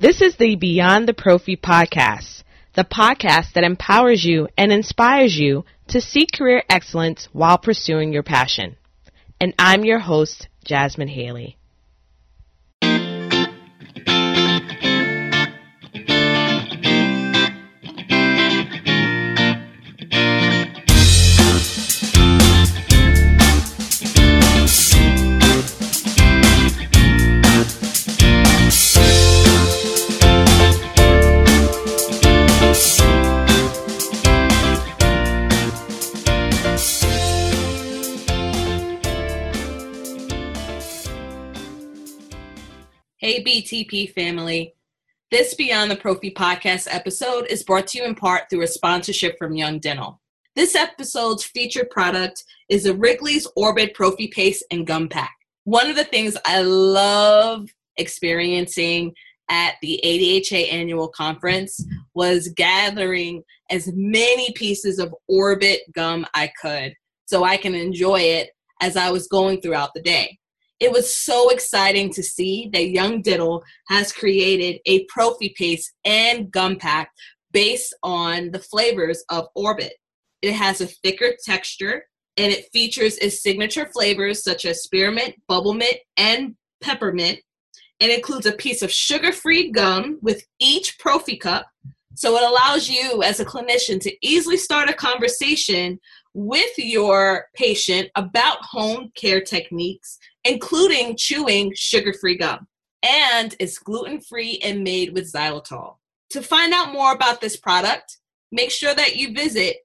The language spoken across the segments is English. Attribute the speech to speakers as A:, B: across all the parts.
A: This is the Beyond the Prophy podcast, the podcast that empowers you and inspires you to seek career excellence while pursuing your passion. And I'm your host, Jasmine Haley. BTP family. This Beyond the Prophy podcast episode is brought to you in part through a sponsorship from Young Dental. This episode's featured product is the Wrigley's Orbit Prophy Paste and Gum Pack. One of the things I love experiencing at the ADHA annual conference was gathering as many pieces of Orbit gum I could so I can enjoy it as I was going throughout the day it was so exciting to see that Young Dental has created a prophy paste and gum pack based on the flavors of Orbit. It has a thicker texture and it features its signature flavors such as spearmint, bubble mint, and peppermint. It includes a piece of sugar free gum with each prophy cup. So it allows you as a clinician to easily start a conversation with your patient about home care techniques including chewing sugar free gum. And it's gluten free and made with xylitol. To find out more about this product, make sure that you visit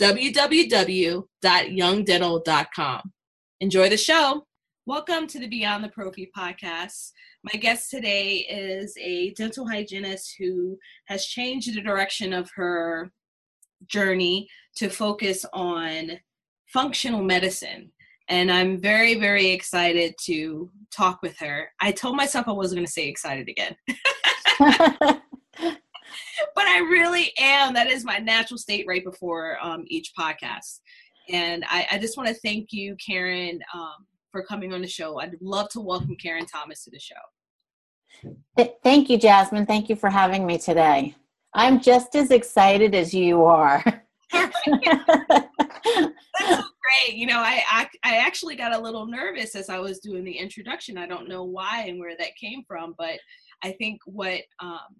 A: www.youngdental.com. Enjoy the show. Welcome to the Beyond the Prophy podcast. My guest today is a dental hygienist who has changed the direction of her journey to focus on functional medicine and I'm very, very excited to talk with her. I told myself I wasn't going to say excited again. but I really am. That is my natural state right before um, each podcast. And I, I just want to thank you, Karen, um, for coming on the show. I'd love to welcome Karen Thomas to the show.
B: Thank you, Jasmine. Thank you for having me today. I'm just as excited as you are.
A: That's great. You know, I, I I actually got a little nervous as I was doing the introduction. I don't know why and where that came from, but I think what um,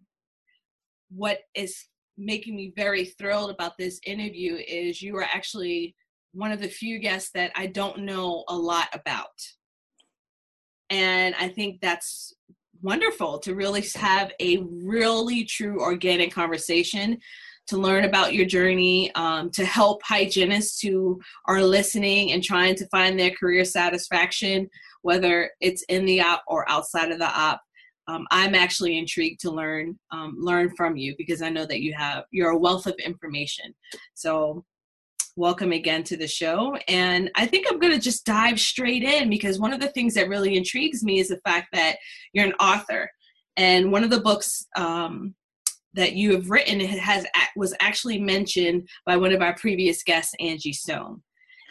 A: what is making me very thrilled about this interview is you are actually one of the few guests that I don't know a lot about. And I think that's wonderful to really have a really true organic conversation to learn about your journey, um, to help hygienists who are listening and trying to find their career satisfaction, whether it's in the op or outside of the op. Um, I'm actually intrigued to learn um, learn from you because I know that you have you're a wealth of information. So welcome again to the show. And I think I'm going to just dive straight in because one of the things that really intrigues me is the fact that you're an author. And one of the books um, that you have written has was actually mentioned by one of our previous guests, Angie Stone,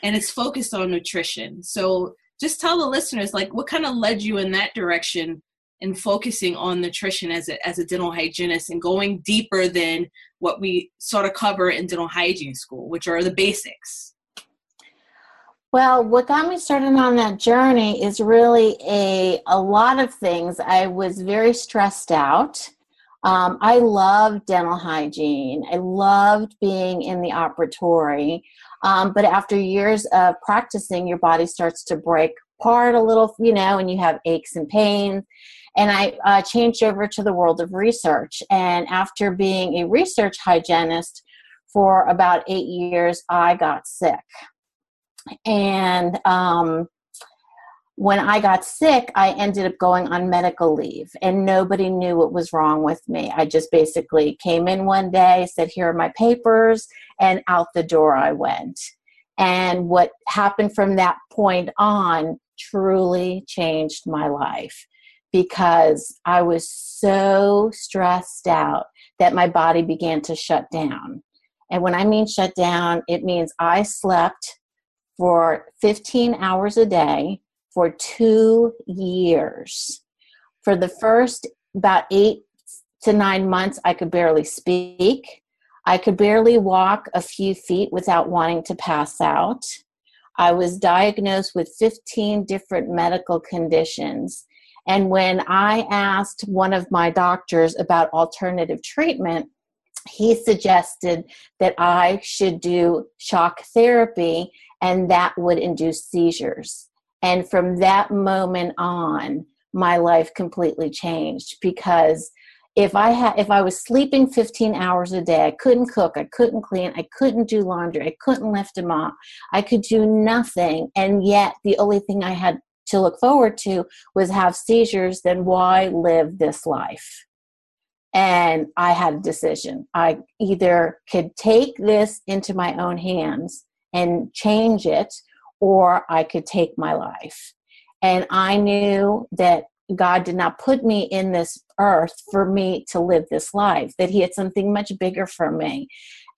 A: and it's focused on nutrition. So just tell the listeners, like, what kind of led you in that direction and focusing on nutrition as a as a dental hygienist and going deeper than what we sort of cover in dental hygiene school, which are the basics.
B: Well, what got me started on that journey is really a a lot of things. I was very stressed out um, I love dental hygiene. I loved being in the operatory. Um, but after years of practicing, your body starts to break apart a little, you know, and you have aches and pains. And I uh, changed over to the world of research. And after being a research hygienist for about eight years, I got sick. And um, when I got sick, I ended up going on medical leave, and nobody knew what was wrong with me. I just basically came in one day, said, Here are my papers, and out the door I went. And what happened from that point on truly changed my life because I was so stressed out that my body began to shut down. And when I mean shut down, it means I slept for 15 hours a day for two years. For the first about eight to nine months, I could barely speak. I could barely walk a few feet without wanting to pass out. I was diagnosed with 15 different medical conditions. And when I asked one of my doctors about alternative treatment, he suggested that I should do shock therapy and that would induce seizures. And from that moment on, my life completely changed because if I had if I was sleeping 15 hours a day, I couldn't cook, I couldn't clean, I couldn't do laundry, I couldn't lift a mop, I could do nothing, and yet the only thing I had to look forward to was have seizures, then why live this life? And I had a decision. I either could take this into my own hands and change it, or I could take my life. And I knew that God did not put me in this earth for me to live this life, that He had something much bigger for me.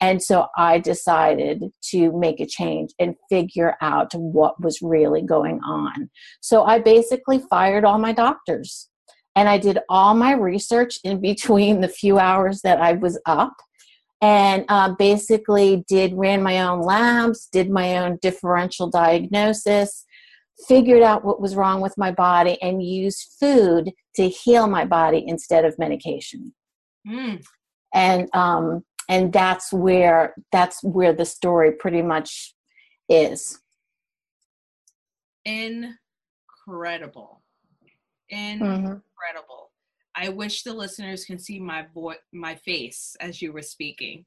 B: And so I decided to make a change and figure out what was really going on. So I basically fired all my doctors and I did all my research in between the few hours that I was up and uh, basically did ran my own labs did my own differential diagnosis figured out what was wrong with my body and used food to heal my body instead of medication mm. and um, and that's where that's where the story pretty much is
A: incredible mm-hmm. incredible mm-hmm. i wish the listeners can see my voice my face as you were speaking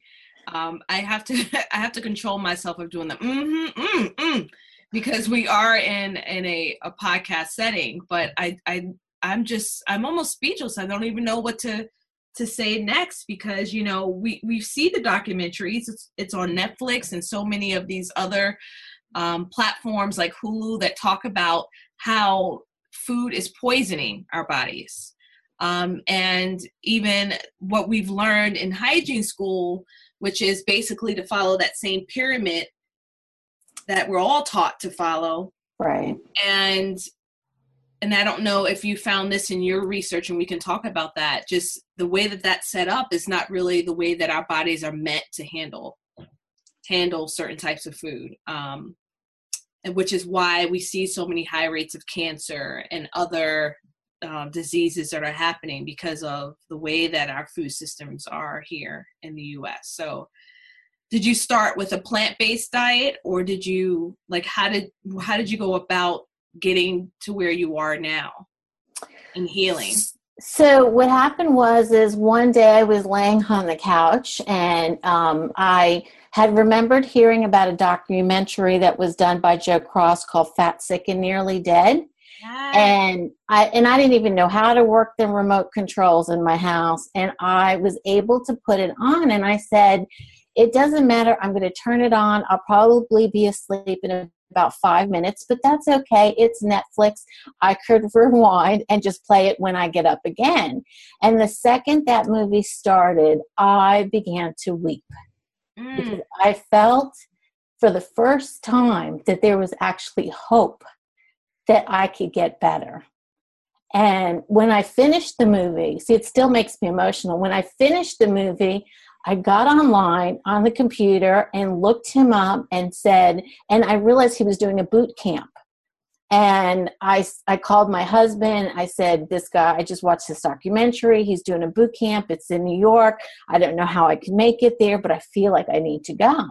A: um, i have to i have to control myself of doing the mm-hmm, mm, mm, because we are in in a, a podcast setting but i i i'm just i'm almost speechless i don't even know what to to say next because you know we we see the documentaries. It's, it's on netflix and so many of these other um, platforms like hulu that talk about how food is poisoning our bodies. Um, and even what we've learned in hygiene school which is basically to follow that same pyramid that we're all taught to follow.
B: Right.
A: And and I don't know if you found this in your research, and we can talk about that. Just the way that that's set up is not really the way that our bodies are meant to handle handle certain types of food, um, and which is why we see so many high rates of cancer and other uh, diseases that are happening because of the way that our food systems are here in the U.S. So, did you start with a plant-based diet, or did you like how did how did you go about getting to where you are now and healing?
B: So what happened was is one day I was laying on the couch and um, I had remembered hearing about a documentary that was done by Joe Cross called Fat, Sick, and Nearly Dead. And I and I didn't even know how to work the remote controls in my house. And I was able to put it on and I said, it doesn't matter. I'm going to turn it on. I'll probably be asleep in about five minutes, but that's okay. It's Netflix. I could rewind and just play it when I get up again. And the second that movie started, I began to weep mm. because I felt for the first time that there was actually hope that I could get better. And when I finished the movie, see, it still makes me emotional. When I finished the movie, I got online on the computer and looked him up and said, and I realized he was doing a boot camp. And I, I called my husband. I said, This guy, I just watched this documentary. He's doing a boot camp. It's in New York. I don't know how I can make it there, but I feel like I need to go.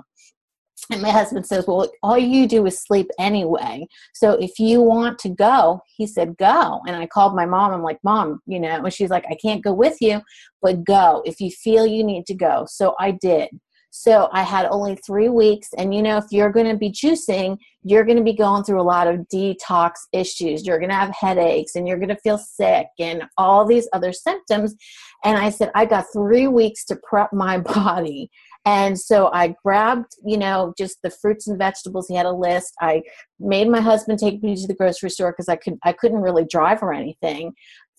B: And my husband says, Well, all you do is sleep anyway. So if you want to go, he said, Go. And I called my mom. I'm like, Mom, you know, and she's like, I can't go with you, but go if you feel you need to go. So I did. So I had only three weeks. And you know, if you're going to be juicing, you're going to be going through a lot of detox issues. You're going to have headaches and you're going to feel sick and all these other symptoms. And I said, I got three weeks to prep my body. And so I grabbed, you know, just the fruits and vegetables. He had a list. I made my husband take me to the grocery store because I could I couldn't really drive or anything.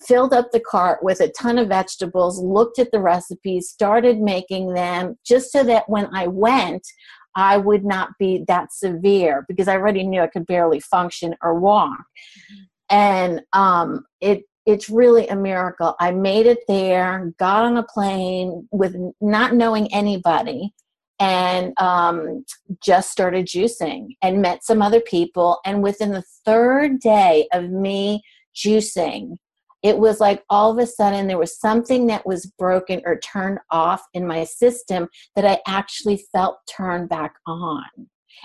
B: Filled up the cart with a ton of vegetables, looked at the recipes, started making them just so that when I went, I would not be that severe because I already knew I could barely function or walk. Mm-hmm. And um, it it's really a miracle. I made it there, got on a plane with not knowing anybody, and um, just started juicing and met some other people. And within the third day of me juicing, it was like all of a sudden there was something that was broken or turned off in my system that I actually felt turned back on.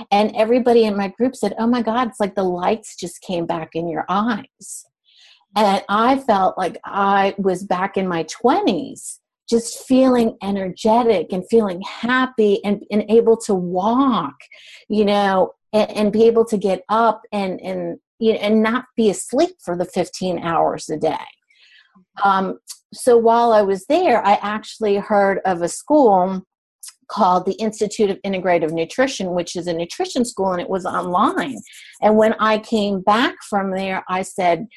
B: And everybody in my group said, Oh my God, it's like the lights just came back in your eyes. And I felt like I was back in my 20s, just feeling energetic and feeling happy and, and able to walk, you know, and, and be able to get up and, and, you know, and not be asleep for the 15 hours a day. Um, so while I was there, I actually heard of a school called the Institute of Integrative Nutrition, which is a nutrition school, and it was online. And when I came back from there, I said,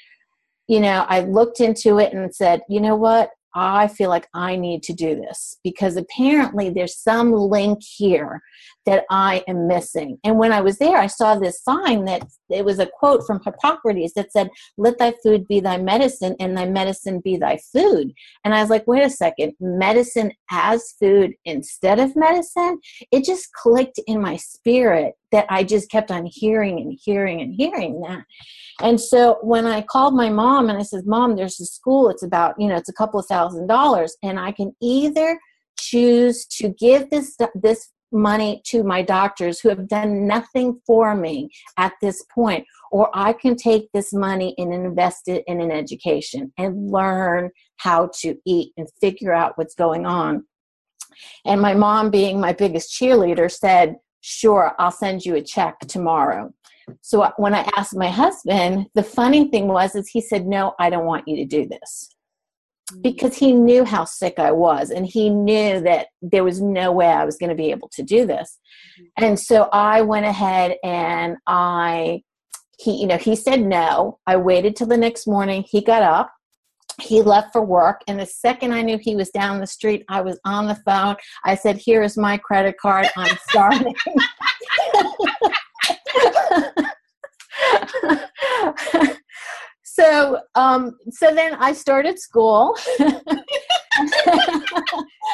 B: you know, I looked into it and said, you know what? I feel like I need to do this because apparently there's some link here that I am missing. And when I was there, I saw this sign that it was a quote from Hippocrates that said, Let thy food be thy medicine and thy medicine be thy food. And I was like, Wait a second, medicine as food instead of medicine? It just clicked in my spirit that I just kept on hearing and hearing and hearing that. And so when I called my mom and I said, Mom, there's a school, it's about, you know, it's a couple of thousand dollars, and I can either choose to give this this money to my doctors who have done nothing for me at this point or i can take this money and invest it in an education and learn how to eat and figure out what's going on and my mom being my biggest cheerleader said sure i'll send you a check tomorrow so when i asked my husband the funny thing was is he said no i don't want you to do this. Because he knew how sick i was and he knew that there was no way i was going to be able to do this. Mm-hmm. and so i went ahead and i he you know he said no. I waited till the next morning. He got up. He left for work and the second i knew he was down the street i was on the phone. I said here is my credit card. I'm starting so um so then i started school
A: did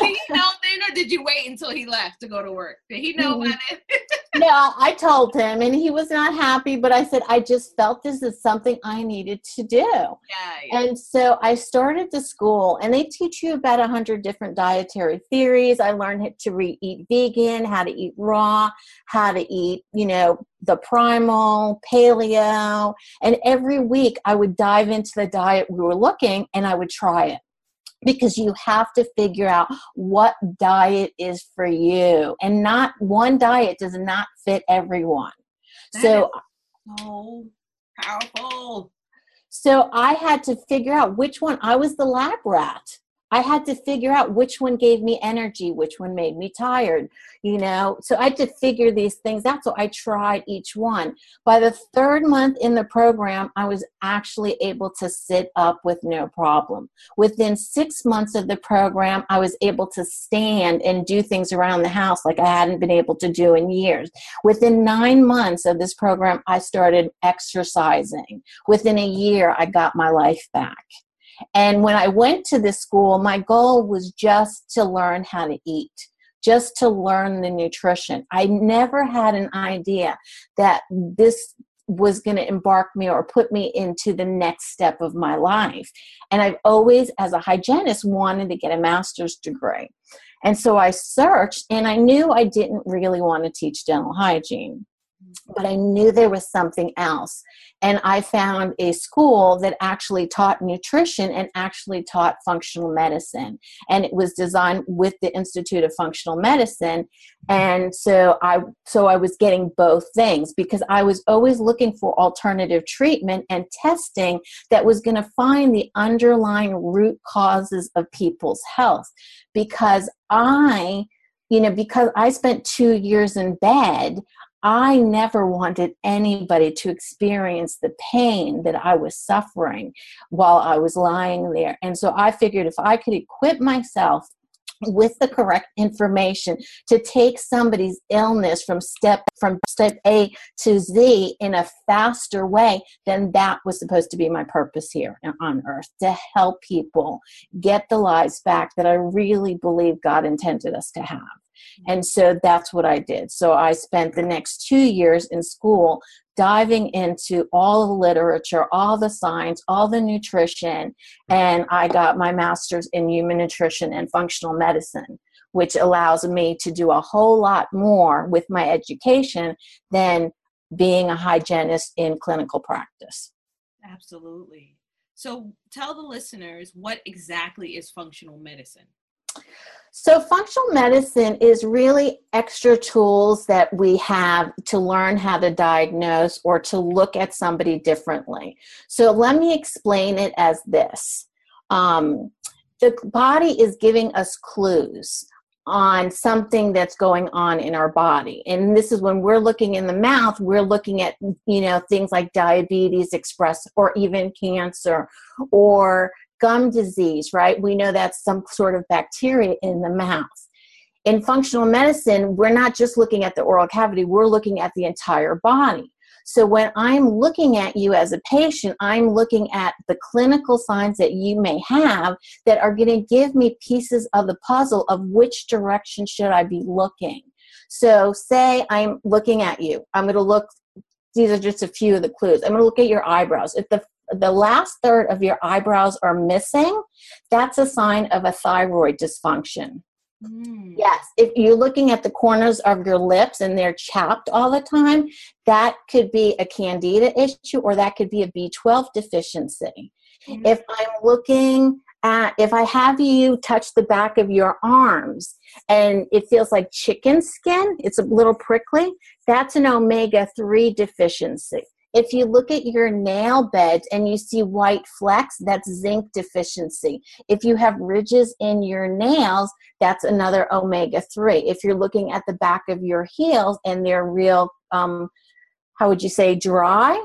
A: he know then, or did you wait until he left to go to work? Did he know mm-hmm. about it?
B: yeah, I told him, and he was not happy. But I said I just felt this is something I needed to do. Yeah, yeah. And so I started the school, and they teach you about a hundred different dietary theories. I learned to re- eat vegan, how to eat raw, how to eat, you know, the primal, paleo, and every week I would dive into the diet we were looking, and I would try it because you have to figure out what diet is for you. And not one diet does not fit everyone. That so
A: so powerful.
B: So i had to figure out which one i was the lab rat I had to figure out which one gave me energy, which one made me tired, you know. So I had to figure these things out. So I tried each one. By the third month in the program, I was actually able to sit up with no problem. Within six months of the program, I was able to stand and do things around the house like I hadn't been able to do in years. Within nine months of this program, I started exercising. Within a year, I got my life back. And when I went to this school, my goal was just to learn how to eat, just to learn the nutrition. I never had an idea that this was going to embark me or put me into the next step of my life. And I've always, as a hygienist, wanted to get a master's degree. And so I searched and I knew I didn't really want to teach dental hygiene but I knew there was something else. And I found a school that actually taught nutrition and actually taught functional medicine. And it was designed with the Institute of Functional Medicine. And so I so I was getting both things because I was always looking for alternative treatment and testing that was going to find the underlying root causes of people's health. Because I you know, because I spent two years in bed, I never wanted anybody to experience the pain that I was suffering while I was lying there. And so I figured if I could equip myself with the correct information to take somebody's illness from step from step A to Z in a faster way then that was supposed to be my purpose here on earth to help people get the lives back that I really believe God intended us to have. And so that's what I did. So I spent the next two years in school diving into all the literature, all the science, all the nutrition, and I got my master's in human nutrition and functional medicine, which allows me to do a whole lot more with my education than being a hygienist in clinical practice.
A: Absolutely. So tell the listeners what exactly is functional medicine?
B: So, functional medicine is really extra tools that we have to learn how to diagnose or to look at somebody differently. So, let me explain it as this um, the body is giving us clues on something that's going on in our body and this is when we're looking in the mouth we're looking at you know things like diabetes express or even cancer or gum disease, right? We know that's some sort of bacteria in the mouth. In functional medicine, we're not just looking at the oral cavity, we're looking at the entire body. So when I'm looking at you as a patient, I'm looking at the clinical signs that you may have that are going to give me pieces of the puzzle of which direction should I be looking. So say I'm looking at you. I'm going to look these are just a few of the clues. I'm going to look at your eyebrows. If the the last third of your eyebrows are missing, that's a sign of a thyroid dysfunction. Mm. Yes, if you're looking at the corners of your lips and they're chapped all the time, that could be a candida issue or that could be a B12 deficiency. Mm. If I'm looking at, if I have you touch the back of your arms and it feels like chicken skin, it's a little prickly, that's an omega 3 deficiency. If you look at your nail beds and you see white flecks, that's zinc deficiency. If you have ridges in your nails, that's another omega 3. If you're looking at the back of your heels and they're real, um, how would you say, dry,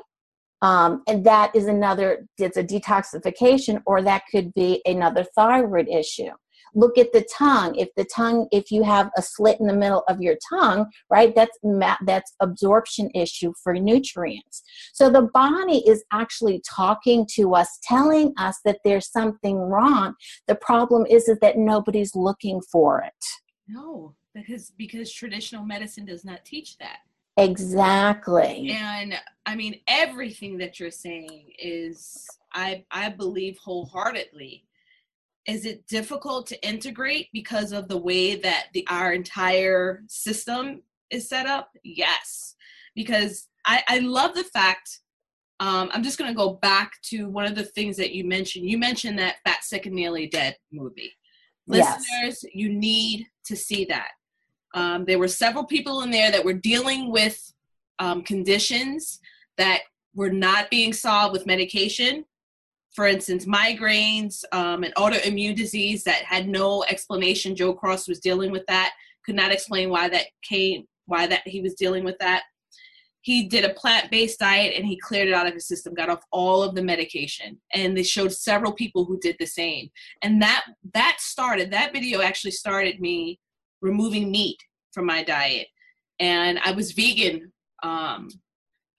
B: um, and that is another, it's a detoxification, or that could be another thyroid issue look at the tongue. If the tongue if you have a slit in the middle of your tongue right that's that's absorption issue for nutrients. So the body is actually talking to us telling us that there's something wrong. The problem is, is that nobody's looking for it.
A: No because because traditional medicine does not teach that.
B: Exactly.
A: And i mean everything that you're saying is i i believe wholeheartedly is it difficult to integrate because of the way that the our entire system is set up? Yes. Because i i love the fact um, i'm just going to go back to one of the things that you mentioned. You mentioned that fat sick and nearly dead movie. Yes. listeners you need to see that. Um, there were several people in there that were dealing with um, conditions that were not being solved with medication for instance, migraines, um, an autoimmune disease that had no explanation. Joe Cross was dealing with that, could not explain why that came, why that he was dealing with that. He did a plant-based diet and he cleared it out of his system, got off all of the medication, and they showed several people who did the same. And that that started that video actually started me removing meat from my diet, and I was vegan um,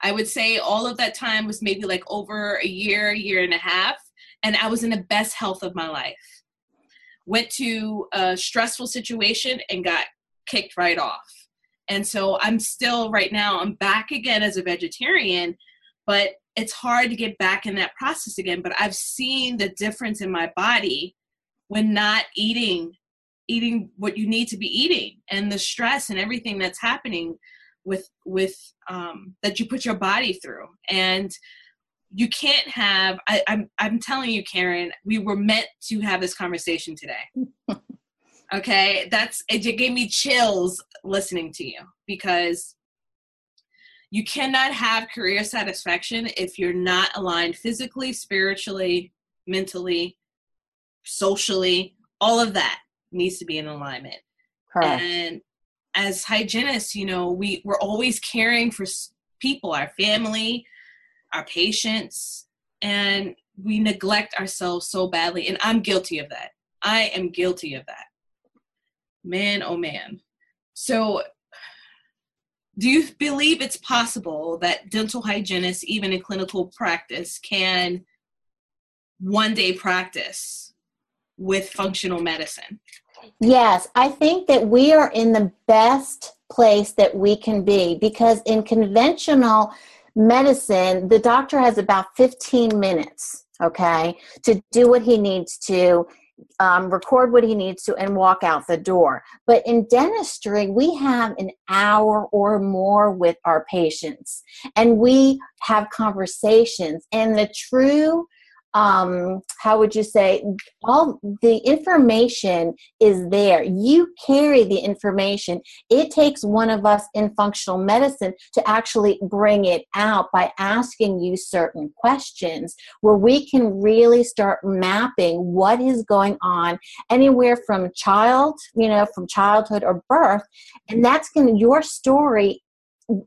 A: I would say all of that time was maybe like over a year, year and a half, and I was in the best health of my life. Went to a stressful situation and got kicked right off. And so I'm still right now, I'm back again as a vegetarian, but it's hard to get back in that process again. But I've seen the difference in my body when not eating eating what you need to be eating and the stress and everything that's happening with with um, that you put your body through and you can't have I, I'm I'm telling you, Karen, we were meant to have this conversation today. okay, that's it gave me chills listening to you because you cannot have career satisfaction if you're not aligned physically, spiritually, mentally, socially. All of that needs to be in alignment. Correct. And as hygienists, you know, we, we're always caring for people, our family, our patients, and we neglect ourselves so badly. And I'm guilty of that. I am guilty of that. Man, oh man. So, do you believe it's possible that dental hygienists, even in clinical practice, can one day practice with functional medicine?
B: Yes, I think that we are in the best place that we can be because in conventional medicine, the doctor has about 15 minutes, okay, to do what he needs to um, record what he needs to, and walk out the door. But in dentistry, we have an hour or more with our patients, and we have conversations. And the true um, how would you say all the information is there. You carry the information. It takes one of us in functional medicine to actually bring it out by asking you certain questions where we can really start mapping what is going on anywhere from child you know from childhood or birth. And that's going to your story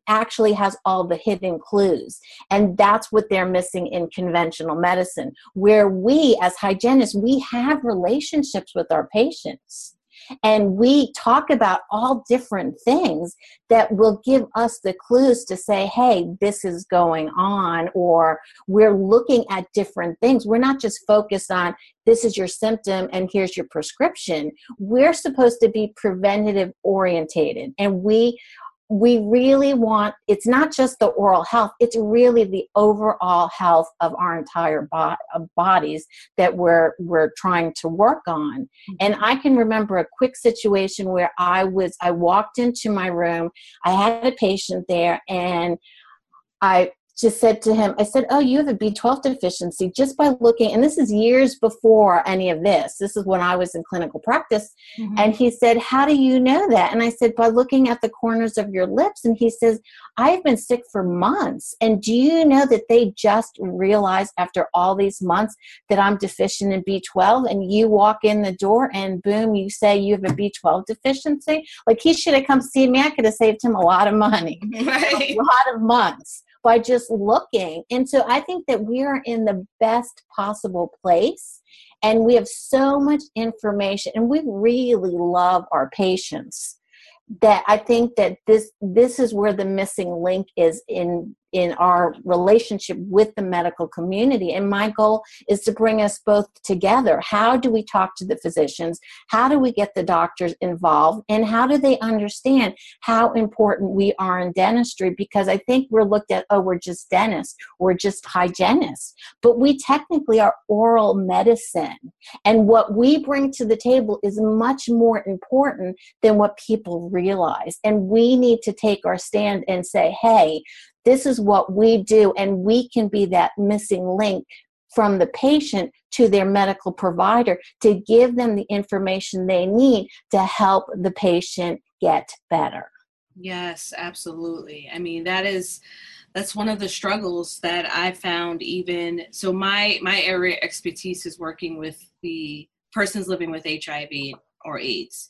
B: actually has all the hidden clues. And that's what they're missing in conventional medicine, where we, as hygienists, we have relationships with our patients. And we talk about all different things that will give us the clues to say, hey, this is going on, or we're looking at different things. We're not just focused on this is your symptom and here's your prescription. We're supposed to be preventative orientated. And we we really want it's not just the oral health it's really the overall health of our entire bo- bodies that we're we're trying to work on. Mm-hmm. And i can remember a quick situation where i was i walked into my room i had a patient there and i just said to him, I said, Oh, you have a B12 deficiency just by looking. And this is years before any of this. This is when I was in clinical practice. Mm-hmm. And he said, How do you know that? And I said, By looking at the corners of your lips. And he says, I've been sick for months. And do you know that they just realized after all these months that I'm deficient in B12? And you walk in the door and boom, you say you have a B12 deficiency? Like he should have come see me. I could have saved him a lot of money, right. a lot of months by just looking. And so I think that we are in the best possible place and we have so much information and we really love our patients that I think that this this is where the missing link is in in our relationship with the medical community. And my goal is to bring us both together. How do we talk to the physicians? How do we get the doctors involved? And how do they understand how important we are in dentistry? Because I think we're looked at, oh, we're just dentists, we're just hygienists. But we technically are oral medicine. And what we bring to the table is much more important than what people realize. And we need to take our stand and say, hey, this is what we do, and we can be that missing link from the patient to their medical provider to give them the information they need to help the patient get better.
A: Yes, absolutely. I mean, that is that's one of the struggles that I found even so my my area expertise is working with the persons living with HIV or AIDS.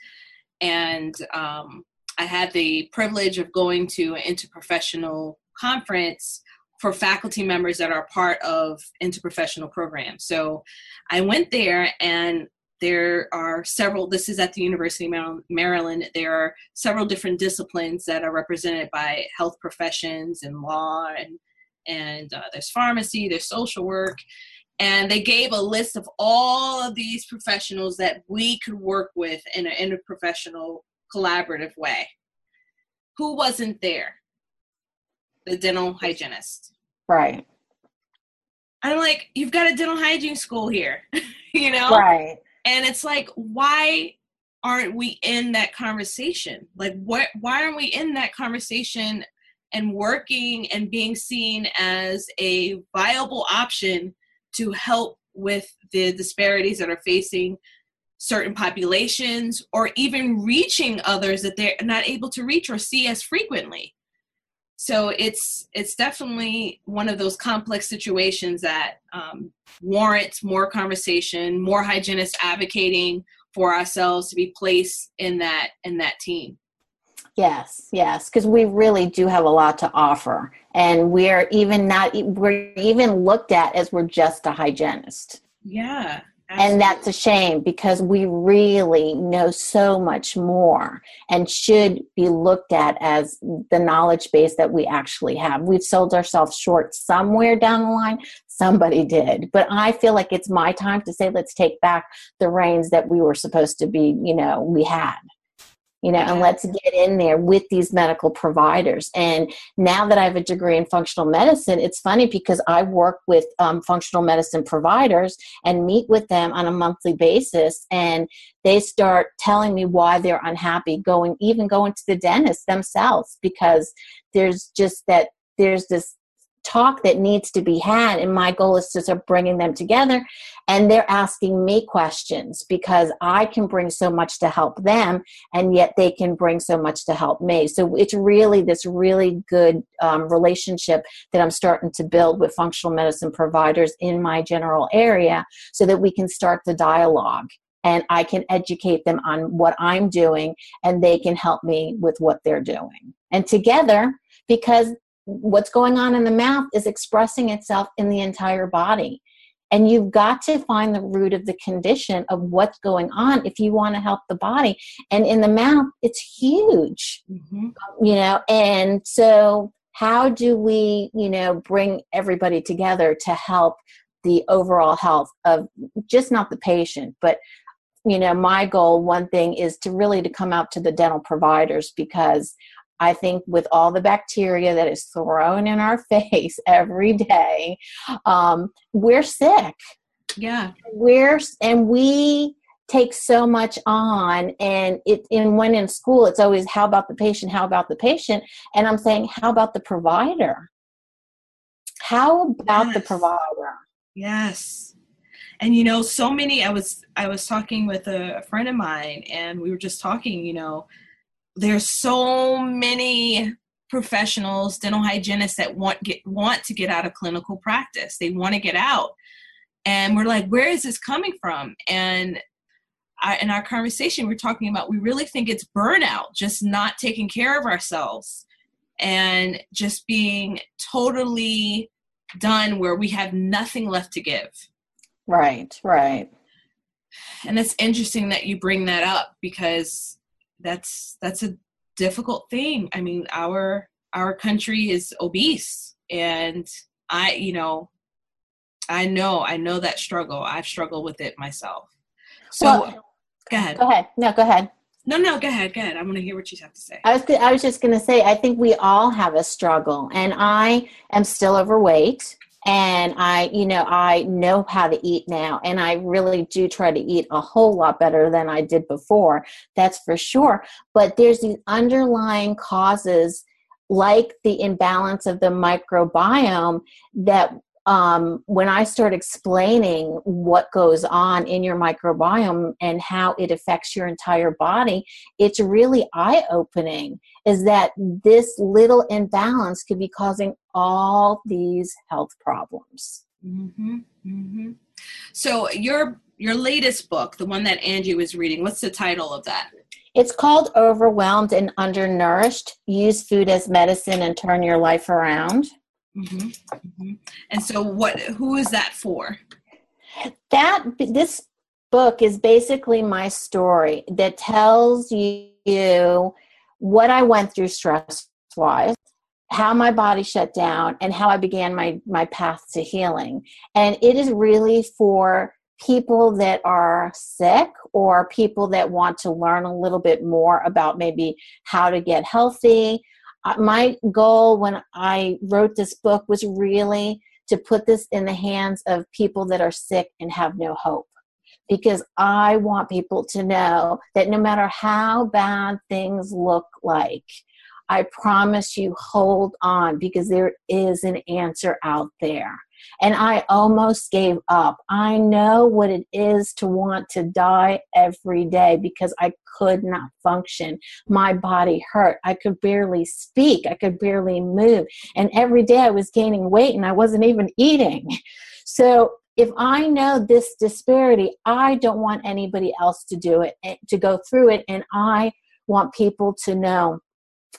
A: And um, I had the privilege of going to an interprofessional conference for faculty members that are part of interprofessional programs. So I went there and there are several, this is at the University of Maryland, there are several different disciplines that are represented by health professions and law and, and uh, there's pharmacy, there's social work. And they gave a list of all of these professionals that we could work with in an interprofessional collaborative way. Who wasn't there? The dental hygienist.
B: Right.
A: I'm like, you've got a dental hygiene school here, you know?
B: Right.
A: And it's like, why aren't we in that conversation? Like, what? Why aren't we in that conversation and working and being seen as a viable option to help with the disparities that are facing certain populations or even reaching others that they're not able to reach or see as frequently? So it's it's definitely one of those complex situations that um, warrants more conversation more hygienists advocating for ourselves to be placed in that in that team.
B: Yes yes because we really do have a lot to offer. And we're even not we're even looked at as we're just a hygienist.
A: Yeah
B: Absolutely. And that's a shame because we really know so much more and should be looked at as the knowledge base that we actually have. We've sold ourselves short somewhere down the line. Somebody did. But I feel like it's my time to say, let's take back the reins that we were supposed to be, you know, we had you know, and let's get in there with these medical providers. And now that I have a degree in functional medicine, it's funny because I work with um, functional medicine providers and meet with them on a monthly basis, and they start telling me why they're unhappy going, even going to the dentist themselves, because there's just that there's this talk that needs to be had and my goal is to start bringing them together and they're asking me questions because i can bring so much to help them and yet they can bring so much to help me so it's really this really good um, relationship that i'm starting to build with functional medicine providers in my general area so that we can start the dialogue and I can educate them on what I'm doing and they can help me with what they're doing. And together, because what's going on in the mouth is expressing itself in the entire body. And you've got to find the root of the condition of what's going on if you want to help the body. And in the mouth, it's huge, mm-hmm. you know. And so, how do we, you know, bring everybody together to help the overall health of just not the patient, but you know my goal one thing is to really to come out to the dental providers because I think with all the bacteria that is thrown in our face every day, um, we're sick.
A: Yeah.
B: We're, and we take so much on and it and when in school it's always how about the patient how about the patient and i'm saying how about the provider how about yes. the provider
A: yes and you know so many i was i was talking with a friend of mine and we were just talking you know there's so many professionals, dental hygienists that want get want to get out of clinical practice. They want to get out. And we're like, where is this coming from? And I, in our conversation, we're talking about we really think it's burnout, just not taking care of ourselves and just being totally done where we have nothing left to give.
B: Right, right.
A: And it's interesting that you bring that up because that's that's a difficult thing. I mean, our our country is obese and I, you know, I know, I know that struggle. I've struggled with it myself. So well, go ahead.
B: Go ahead. No, go ahead.
A: No, no, go ahead. Go ahead. I want to hear what you have to say.
B: I was, I was just going to say, I think we all have a struggle, and I am still overweight and i you know i know how to eat now and i really do try to eat a whole lot better than i did before that's for sure. But there's these underlying causes like the imbalance of the microbiome that um, when I start explaining what goes on in your microbiome and how it affects your entire body, it's really eye opening. Is that this little imbalance could be causing all these health problems?
A: Mm-hmm, mm-hmm. So your your latest book, the one that Angie was reading, what's the title of that?
B: It's called Overwhelmed and Undernourished. Use food as medicine and turn your life around.
A: Mm-hmm. Mm-hmm. And so, what? Who is that for?
B: That this book is basically my story that tells you what I went through stress wise, how my body shut down, and how I began my my path to healing. And it is really for people that are sick or people that want to learn a little bit more about maybe how to get healthy my goal when I wrote this book was really to put this in the hands of people that are sick and have no hope. Because I want people to know that no matter how bad things look like, I promise you, hold on because there is an answer out there and I almost gave up. I know what it is to want to die every day because I could not function. My body hurt. I could barely speak. I could barely move. And every day I was gaining weight and I wasn't even eating. So if I know this disparity, I don't want anybody else to do it, eh, to go through it. And I want people to know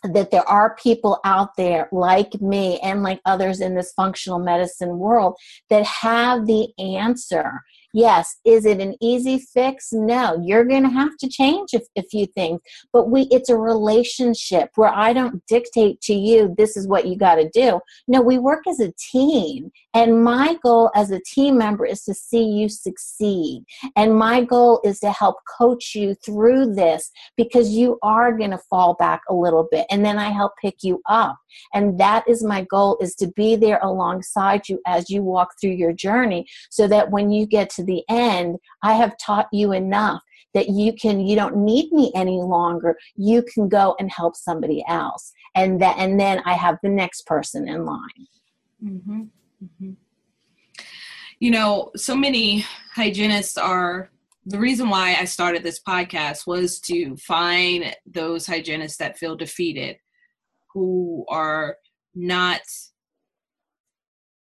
B: that there are people out there like me and like others in this functional medicine world that have the answer Yes. Is it an easy fix? No. You're going to have to change a, a, few things, but we it's a relationship where I don't dictate to you this is what you got to do. No, we work as a team. And my goal as a team member is to see you succeed. And my goal is to help coach you through this because you are going to fall back a little bit and then I help pick you up. And that is my goal is to be there alongside you as you walk through your journey so that when you get to the end, I have taught you enough that you can you don't need me any longer you can go and help somebody else and that and then i have the next person in line mm-hmm.
A: Mm-hmm. You know, so many hygienists are the reason why I started this podcast was to find those hygienists that feel defeated, who are not,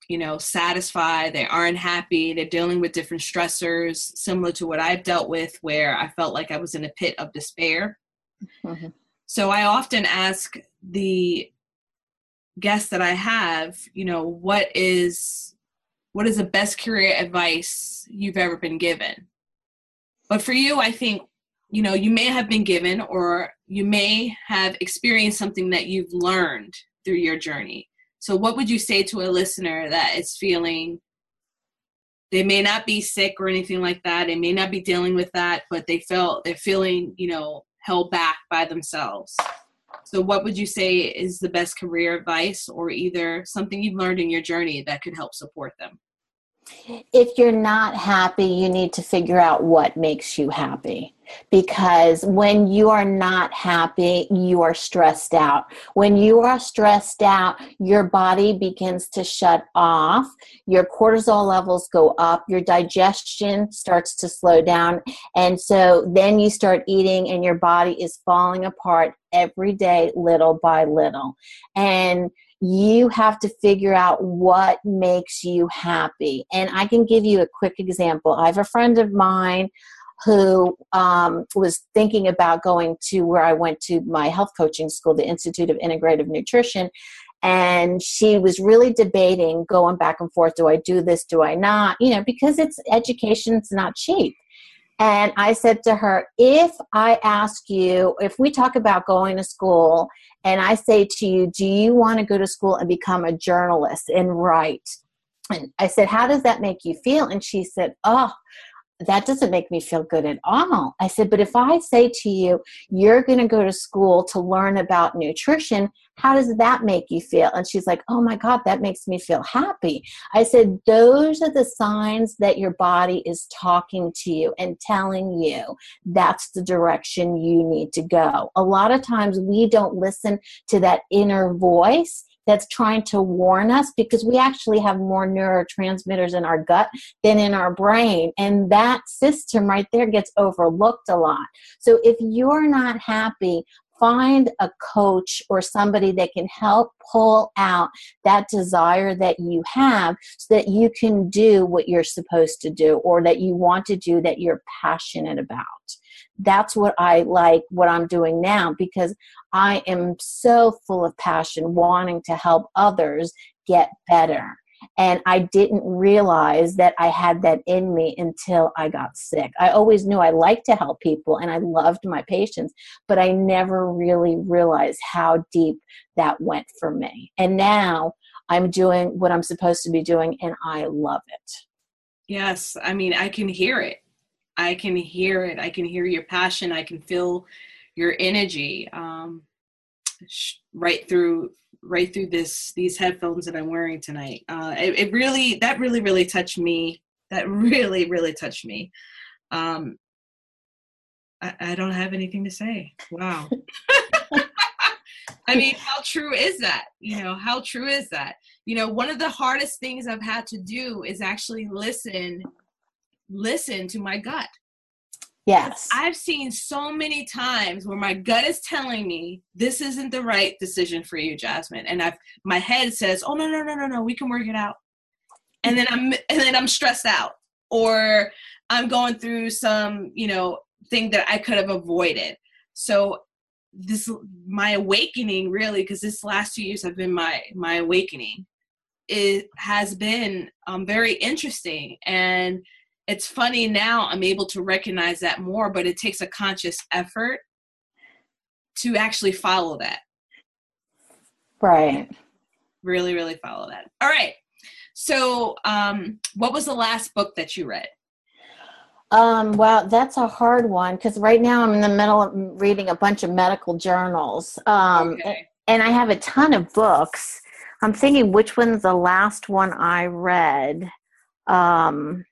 A: you know, satisfied, they aren't happy, they're dealing with different stressors, similar to what I've dealt with, where I felt like I was in a pit of despair. Mm-hmm. So I often ask the guests that I have, you know, what is what is the best career advice you've ever been given? But for you, I think, you know, you may have been given or you may have experienced something that you've learned through your journey. So what would you say to a listener that is feeling they may not be sick or anything like that, they may not be dealing with that, but they felt they're feeling, you know, held back by themselves? So, what would you say is the best career advice, or either something you've learned in your journey that could help support them?
B: If you're not happy, you need to figure out what makes you happy. Because when you are not happy, you are stressed out. When you are stressed out, your body begins to shut off, your cortisol levels go up, your digestion starts to slow down. And so then you start eating, and your body is falling apart every day, little by little. And you have to figure out what makes you happy. And I can give you a quick example. I have a friend of mine who um, was thinking about going to where I went to my health coaching school, the Institute of Integrative Nutrition. And she was really debating going back and forth do I do this, do I not? You know, because it's education, it's not cheap. And I said to her, if I ask you, if we talk about going to school and I say to you, do you want to go to school and become a journalist and write? And I said, how does that make you feel? And she said, oh, that doesn't make me feel good at all. I said, but if I say to you, you're going to go to school to learn about nutrition, how does that make you feel? And she's like, oh my God, that makes me feel happy. I said, those are the signs that your body is talking to you and telling you that's the direction you need to go. A lot of times we don't listen to that inner voice that's trying to warn us because we actually have more neurotransmitters in our gut than in our brain. And that system right there gets overlooked a lot. So if you're not happy, find a coach or somebody that can help pull out that desire that you have so that you can do what you're supposed to do or that you want to do that you're passionate about that's what I like, what I'm doing now, because I am so full of passion, wanting to help others get better. And I didn't realize that I had that in me until I got sick. I always knew I liked to help people and I loved my patients, but I never really realized how deep that went for me. And now I'm doing what I'm supposed to be doing and I love it.
A: Yes, I mean, I can hear it. I can hear it. I can hear your passion. I can feel your energy um, right through right through this these headphones that I'm wearing tonight. Uh, it, it, really that really really touched me. That really really touched me. Um, I, I don't have anything to say. Wow. I mean, how true is that? You know, how true is that? You know, one of the hardest things I've had to do is actually listen listen to my gut.
B: Yes.
A: I've seen so many times where my gut is telling me this isn't the right decision for you, Jasmine. And I've my head says, Oh no, no, no, no, no, we can work it out. And then I'm and then I'm stressed out. Or I'm going through some, you know, thing that I could have avoided. So this my awakening really, because this last two years have been my my awakening. It has been um, very interesting and it's funny now i'm able to recognize that more but it takes a conscious effort to actually follow that
B: right
A: really really follow that all right so um what was the last book that you read
B: um, well, that's a hard one because right now I'm in the middle of reading a bunch of medical journals. Um, okay. and I have a ton of books. I'm thinking which one's the last one I read. Um,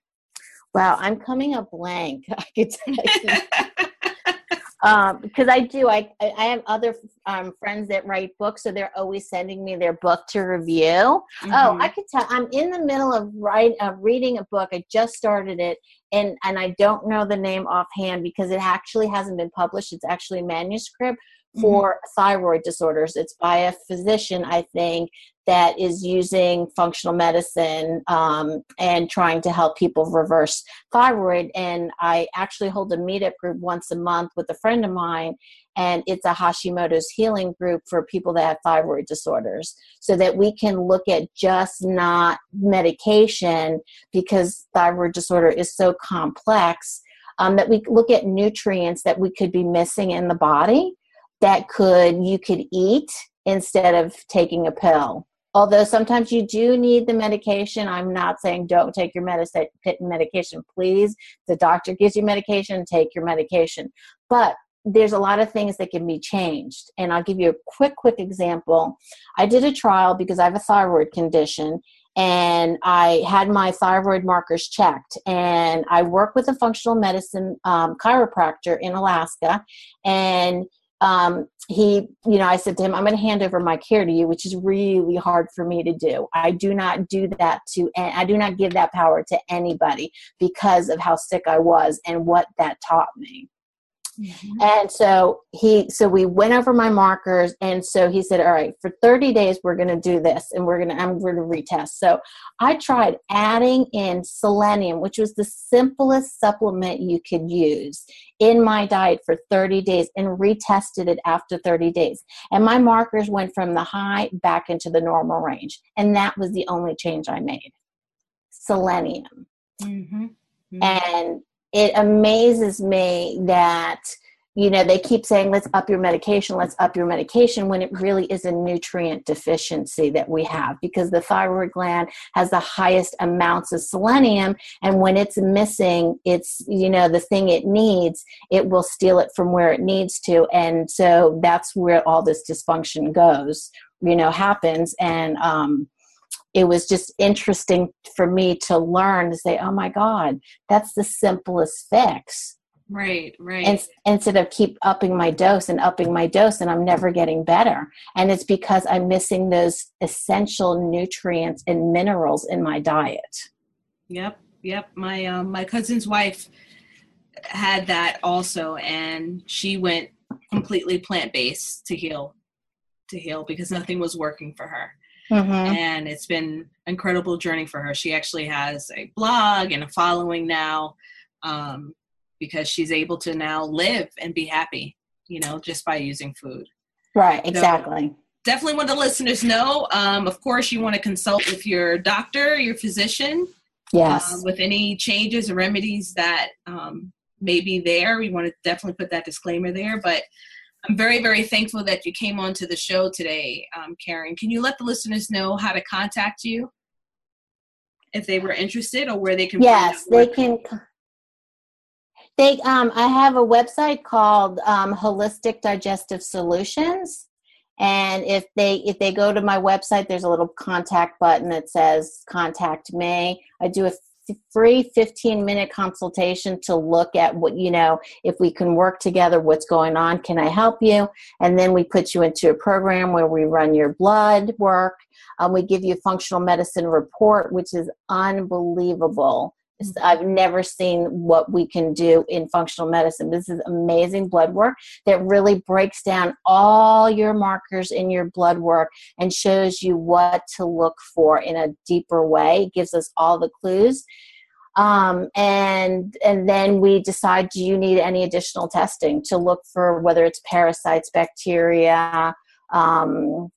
B: wow, I'm coming up blank. I could um, because I do. I I have other um, friends that write books, so they're always sending me their book to review. Mm-hmm. Oh, I could tell. I'm in the middle of write of reading a book. I just started it, and and I don't know the name offhand because it actually hasn't been published. It's actually a manuscript for mm-hmm. thyroid disorders. It's by a physician, I think, that is using functional medicine um, and trying to help people reverse thyroid. And I actually hold a meetup group once a month with a friend of mine, and it's a Hashimoto's healing group for people that have thyroid disorders so that we can look at just not medication because thyroid disorder is so complex. Um, that we look at nutrients that we could be missing in the body that could you could eat instead of taking a pill although sometimes you do need the medication i'm not saying don't take your medicine medication please the doctor gives you medication take your medication but there's a lot of things that can be changed and i'll give you a quick quick example i did a trial because i have a thyroid condition and I had my thyroid markers checked. And I work with a functional medicine um, chiropractor in Alaska, and um, he, you know, I said to him, I'm going to hand over my care to you, which is really hard for me to do. I do not do that to, and I do not give that power to anybody because of how sick I was and what that taught me. Mm-hmm. And so he, so we went over my markers, and so he said, "All right, for 30 days, we're going to do this, and we're going to, I'm going to retest." So I tried adding in selenium, which was the simplest supplement you could use in my diet for 30 days, and retested it after 30 days, and my markers went from the high back into the normal range, and that was the only change I made. Selenium. Mm-hmm. Mm-hmm. And it amazes me that you know they keep saying let's up your medication let's up your medication when it really is a nutrient deficiency that we have because the thyroid gland has the highest amounts of selenium and when it's missing it's you know the thing it needs it will steal it from where it needs to and so that's where all this dysfunction goes you know happens and um it was just interesting for me to learn to say, oh my God, that's the simplest fix.
A: Right, right.
B: And, instead of keep upping my dose and upping my dose, and I'm never getting better. And it's because I'm missing those essential nutrients and minerals in my diet.
A: Yep, yep. My um, my cousin's wife had that also, and she went completely plant based to heal, to heal because nothing was working for her Mm-hmm. And it's been incredible journey for her. She actually has a blog and a following now um, because she's able to now live and be happy, you know, just by using food.
B: Right, exactly. So
A: definitely want the listeners know. Um, of course, you want to consult with your doctor, your physician.
B: Yes.
A: Um, with any changes or remedies that um, may be there. We want to definitely put that disclaimer there. But I'm very, very thankful that you came on to the show today, um, Karen. Can you let the listeners know how to contact you if they were interested or where they can?
B: Yes, they can. They, um, I have a website called um, Holistic Digestive Solutions, and if they if they go to my website, there's a little contact button that says "Contact Me." I do a free 15 minute consultation to look at what you know if we can work together what's going on can i help you? And then we put you into a program where we run your blood work. Um, we give you a functional medicine report which is unbelievable I've never seen what we can do in functional medicine. This is amazing blood work that really breaks down all your markers in your blood work and shows you what to look for in a deeper way. It gives us all the clues. Um, and and then we decide do you need any additional testing to look for whether it's parasites, bacteria, um,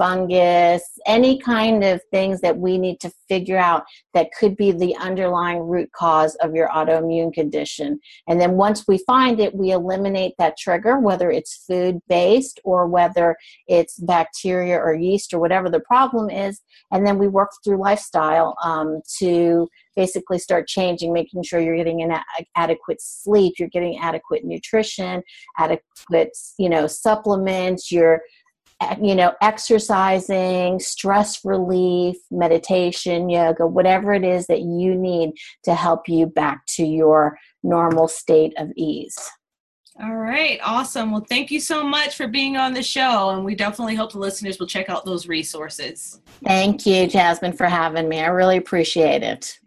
B: fungus, any kind of things that we need to figure out that could be the underlying root cause of your autoimmune condition. And then once we find it, we eliminate that trigger, whether it's food based or whether it's bacteria or yeast or whatever the problem is. And then we work through lifestyle um, to basically start changing, making sure you're getting an adequate sleep, you're getting adequate nutrition, adequate, you know, supplements, you're you know, exercising, stress relief, meditation, yoga, whatever it is that you need to help you back to your normal state of ease.
A: All right, awesome. Well, thank you so much for being on the show, and we definitely hope the listeners will check out those resources.
B: Thank you, Jasmine, for having me. I really appreciate it.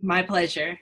A: My pleasure.